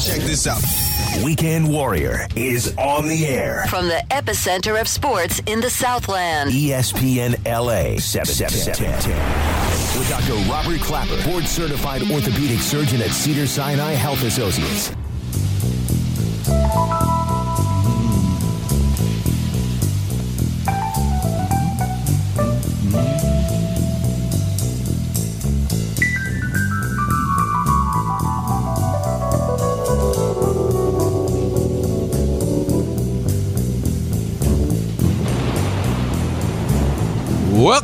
Check this out. Weekend Warrior is on the air. From the epicenter of sports in the Southland. ESPN LA 7710. With Dr. Robert Klapper, board certified orthopedic surgeon at Cedar Sinai Health Associates.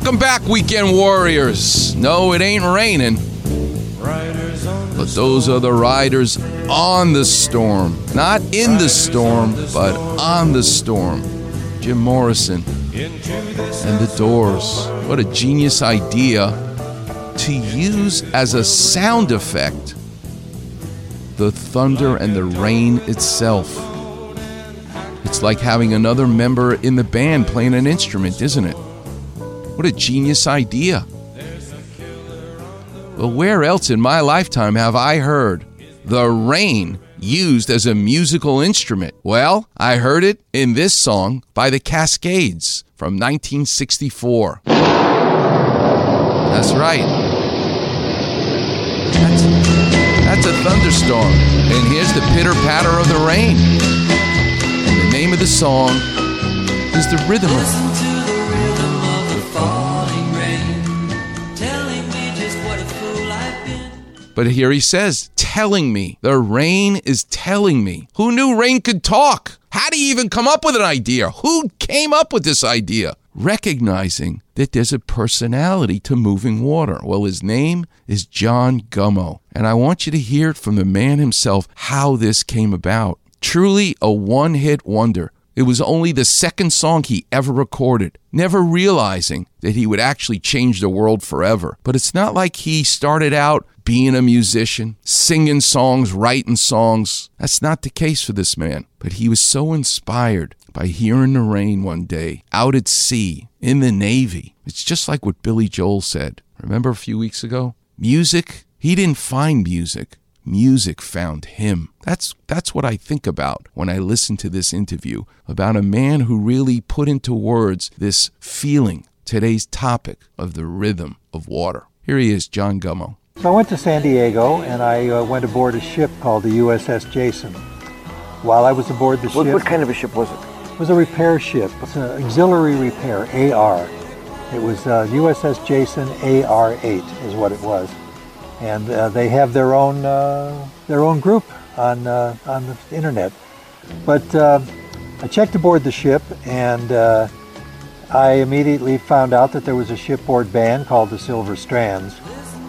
Welcome back, Weekend Warriors. No, it ain't raining. But those are the riders on the storm. Not in the storm, but on the storm. Jim Morrison and the Doors. What a genius idea to use as a sound effect the thunder and the rain itself. It's like having another member in the band playing an instrument, isn't it? What a genius idea. Well, where else in my lifetime have I heard the rain used as a musical instrument? Well, I heard it in this song by the Cascades from 1964. That's right. That's, that's a thunderstorm. And here's the pitter patter of the rain. And the name of the song is The Rhythm of But here he says, telling me. The rain is telling me. Who knew rain could talk? How do you even come up with an idea? Who came up with this idea? Recognizing that there's a personality to moving water. Well, his name is John Gummoe. And I want you to hear it from the man himself how this came about. Truly a one hit wonder. It was only the second song he ever recorded, never realizing that he would actually change the world forever. But it's not like he started out being a musician, singing songs, writing songs. That's not the case for this man. But he was so inspired by hearing the rain one day out at sea in the Navy. It's just like what Billy Joel said. Remember a few weeks ago? Music, he didn't find music music found him. That's that's what I think about when I listen to this interview about a man who really put into words this feeling, today's topic of the rhythm of water. Here he is, John Gummoe. So I went to San Diego and I uh, went aboard a ship called the USS Jason. While I was aboard the What, ship, what kind of a ship was it? it was a repair ship. It's an auxiliary repair, AR. It was uh, USS Jason AR-8 is what it was, and uh, they have their own uh, their own group on uh, on the internet. But uh, I checked aboard the ship, and uh, I immediately found out that there was a shipboard band called the Silver Strands,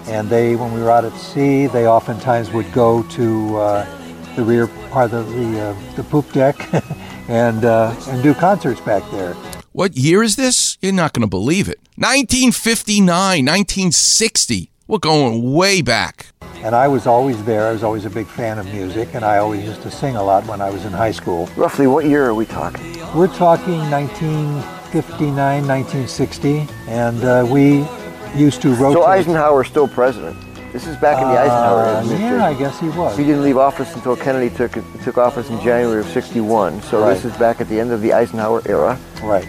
and they, when we were out at sea, they oftentimes would go to uh, the rear part of the the poop deck and and do concerts back there. What year is this? You're not going to believe it. 1959, 1960. We're going way back. And I was always there. I was always a big fan of music, and I always used to sing a lot when I was in high school. Roughly what year are we talking? We're talking 1959, 1960, and uh, we used to rotate. So Eisenhower's still president. This is back in the Eisenhower Uh, administration. yeah, I guess he was. He didn't leave office until Kennedy took took office in January of '61. So this is back at the end of the Eisenhower era. Right.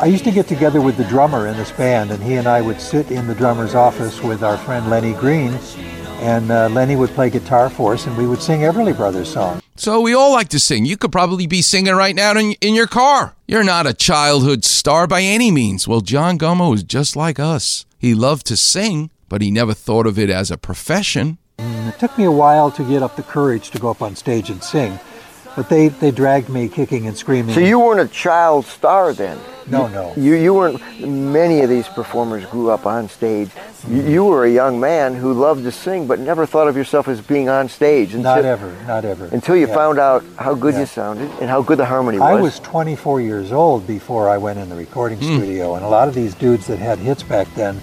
I used to get together with the drummer in this band, and he and I would sit in the drummer's office with our friend Lenny Green, and uh, Lenny would play guitar for us, and we would sing Everly Brothers songs. So we all like to sing. You could probably be singing right now in, in your car. You're not a childhood star by any means. Well, John Gummoe is just like us. He loved to sing, but he never thought of it as a profession. And it took me a while to get up the courage to go up on stage and sing, but they, they dragged me kicking and screaming. So you weren't a child star then. No, no. You you weren't. Many of these performers grew up on stage. You, you were a young man who loved to sing, but never thought of yourself as being on stage until, Not ever, not ever. until you Yeah. found out how good Yeah. you sounded and how good the harmony was. I was 24 years old before I went in the recording Hmm. studio, and a lot of these dudes that had hits back then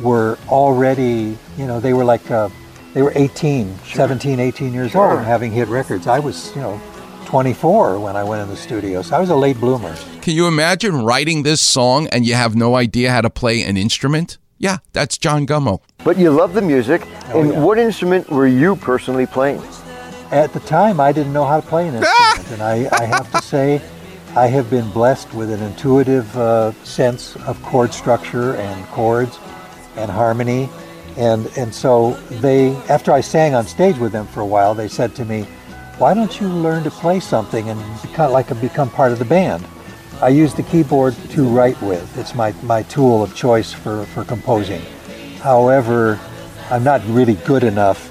were already, you know, they were like, uh, they were 18, 17, 18 years Sure. old, having hit records. I was, you know, 24 when I went in the studio, so I was a late bloomer. Can you imagine writing this song and you have no idea how to play an instrument? Yeah, that's John Gummoe. But you love the music. Oh, and yeah. what instrument were you personally playing? At the time, I didn't know how to play an instrument, and I, I have to say, I have been blessed with an intuitive uh, sense of chord structure and chords and harmony. And, and so they, after I sang on stage with them for a while, they said to me, why don't you learn to play something and become, like become part of the band? I use the keyboard to write with. It's my, my tool of choice for, for composing. However, I'm not really good enough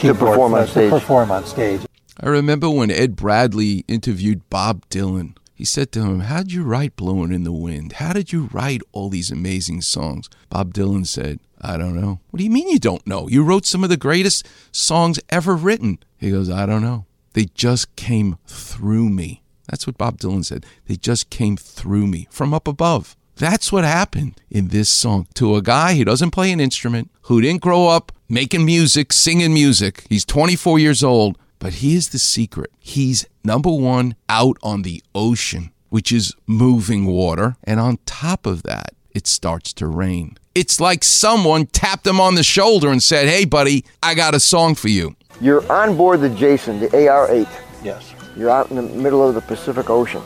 to perform on to stage. perform on stage. I remember when Ed Bradley interviewed Bob Dylan. He said to him, How'd you write Blowing in the Wind? How did you write all these amazing songs? Bob Dylan said, I don't know. What do you mean you don't know? You wrote some of the greatest songs ever written. He goes, I don't know. They just came through me. That's what Bob Dylan said. They just came through me from up above. That's what happened in this song to a guy who doesn't play an instrument, who didn't grow up making music, singing music. He's 24 years old, but here's the secret. He's number one out on the ocean, which is moving water. And on top of that, it starts to rain. It's like someone tapped him on the shoulder and said, Hey, buddy, I got a song for you. You're on board the Jason, the AR-8. Yes. You're out in the middle of the Pacific Ocean.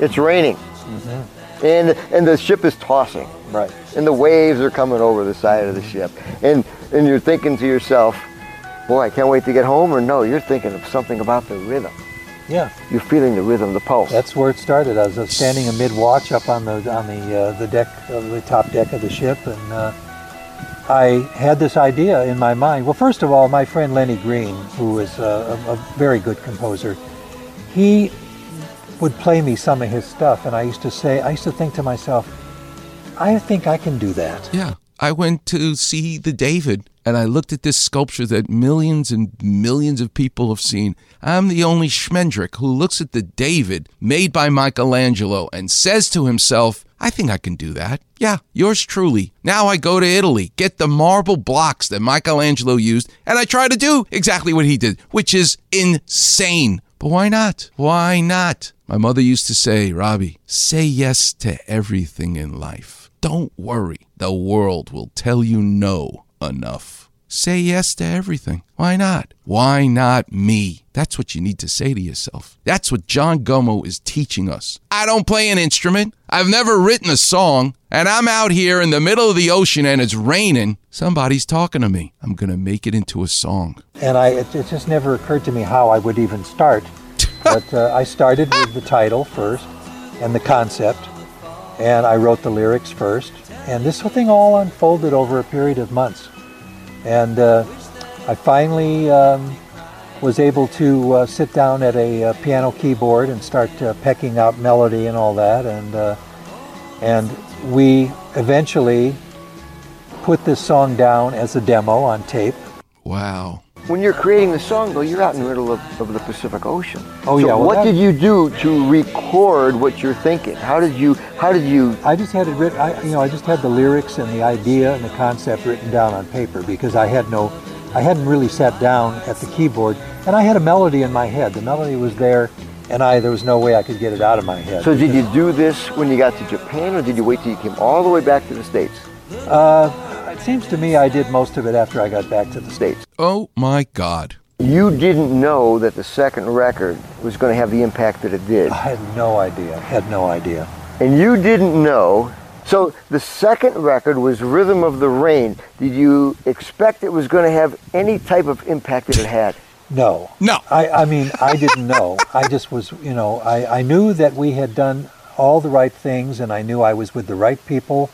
It's raining, and and the ship is tossing, Right. and the waves are coming over the side of the ship, and and you're thinking to yourself, "Boy, I can't wait to get home." Or no, you're thinking of something about the rhythm. Yeah. You're feeling the rhythm, the pulse. That's where it started. I was standing a mid-watch up on the on the uh, the deck of the top deck of the ship, and uh, I had this idea in my mind. Well, first of all, my friend Lenny Green, who is a, a, a very good composer, he would play me some of his stuff, and I used to say, I used to think to myself, I think I can do that. Yeah. I went to see the David and I looked at this sculpture that millions and millions of people have seen. I'm the only Schmendrick who looks at the David made by Michelangelo and says to himself, I think I can do that. Yeah, yours truly. Now I go to Italy, get the marble blocks that Michelangelo used, and I try to do exactly what he did, which is insane. But why not? Why not? My mother used to say, Robbie, say yes to everything in life. Don't worry, the world will tell you no enough. Say yes to everything. Why not? Why not me? That's what you need to say to yourself. That's what John Gummoe is teaching us. I don't play an instrument. I've never written a song. And I'm out here in the middle of the ocean and it's raining. Somebody's talking to me. I'm going to make it into a song. And I, it, it just never occurred to me how I would even start. but uh, I started with the title first and the concept, and I wrote the lyrics first. And this whole thing all unfolded over a period of months. And uh, I finally um, was able to uh, sit down at a uh, piano keyboard and start uh, pecking out melody and all that. And uh, and we eventually put this song down as a demo on tape. Wow. When you're creating the song, though, you're out in the middle of, of the Pacific Ocean. Oh, so yeah, well, what that- did you do to record what you're thinking? How did you? How did you? I just had it written. I, you know, I just had the lyrics and the idea and the concept written down on paper because I had no, I hadn't really sat down at the keyboard, and I had a melody in my head. The melody was there, and I there was no way I could get it out of my head. So did you do this when you got to Japan, or did you wait till you came all the way back to the states? it seems to me I did most of it after I got back to the. States. Oh my God. You didn't know that the second record was going to have the impact that it did. I had no idea. Had no idea. And you didn't know. So the second record was Rhythm of the Rain. Did you expect it was going to have any type of impact that it had? No. No. I, I mean, I didn't know. I just was, you know, I, I knew that we had done all the right things and I knew I was with the right people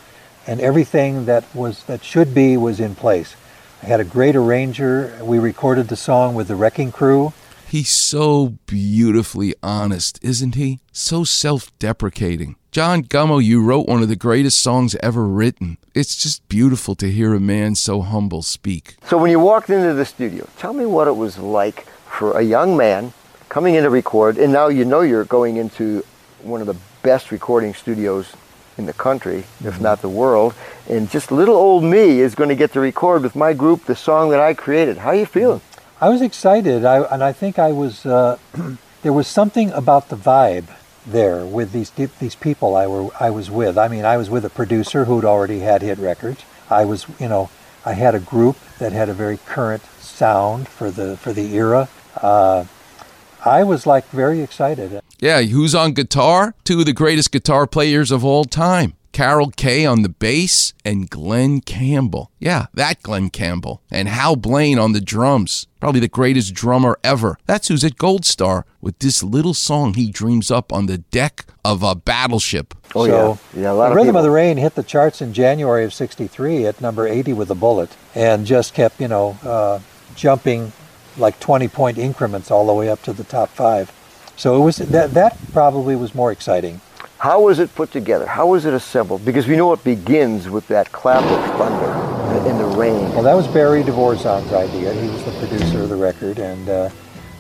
and everything that was that should be was in place. I had a great arranger. We recorded the song with the Wrecking Crew. He's so beautifully honest, isn't he? So self deprecating. John Gummoe, you wrote one of the greatest songs ever written. It's just beautiful to hear a man so humble speak. So when you walked into the studio, tell me what it was like for a young man coming in to record, and now you know you're going into one of the best recording studios in the country, if not the world, and just little old me is going to get to record with my group the song that I created. How are you feeling? I was excited, I, and I think I was. Uh, there was something about the vibe there with these these people I were I was with. I mean, I was with a producer who'd already had hit records. I was, you know, I had a group that had a very current sound for the for the era. uh, I was like very excited. Yeah, who's on guitar? Two of the greatest guitar players of all time. Carol Kaye on the bass and Glen Campbell. Yeah, that Glen Campbell. And Hal Blaine on the drums. Probably the greatest drummer ever. That's who's at Gold Star with this little song he dreams up on the deck of a battleship. Oh so yeah, yeah. A lot the of Rhythm people. of the Rain hit the charts in January of '63 at number 80 with a bullet, and just kept, you know, uh, jumping like 20 point increments all the way up to the top five. So it was that that probably was more exciting. How was it put together? How was it assembled? Because we know it begins with that clap of thunder in the rain. Well, that was Barry De Vorzon's idea. He was the producer of the record, and uh,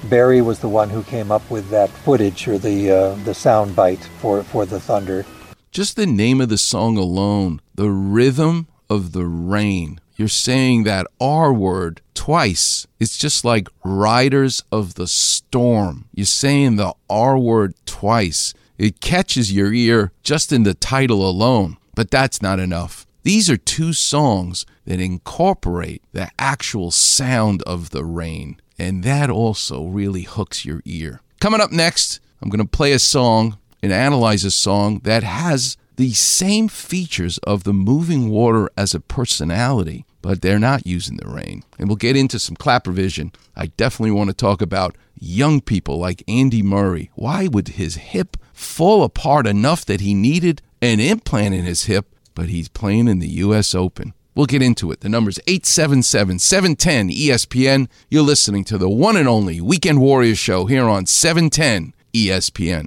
Barry was the one who came up with that footage or the uh, the sound bite for for the thunder. Just the name of the song alone, the rhythm of the rain. You're saying that R word twice. It's just like Riders of the Storm. You're saying the R word twice. It catches your ear just in the title alone, but that's not enough. These are two songs that incorporate the actual sound of the rain, and that also really hooks your ear. Coming up next, I'm going to play a song and analyze a song that has the same features of the moving water as a personality, but they're not using the rain. And we'll get into some clap revision. I definitely want to talk about young people like Andy Murray. Why would his hip fall apart enough that he needed an implant in his hip, but he's playing in the U.S. Open? We'll get into it. The number's 877 710 ESPN. You're listening to the one and only Weekend Warriors show here on 710 ESPN.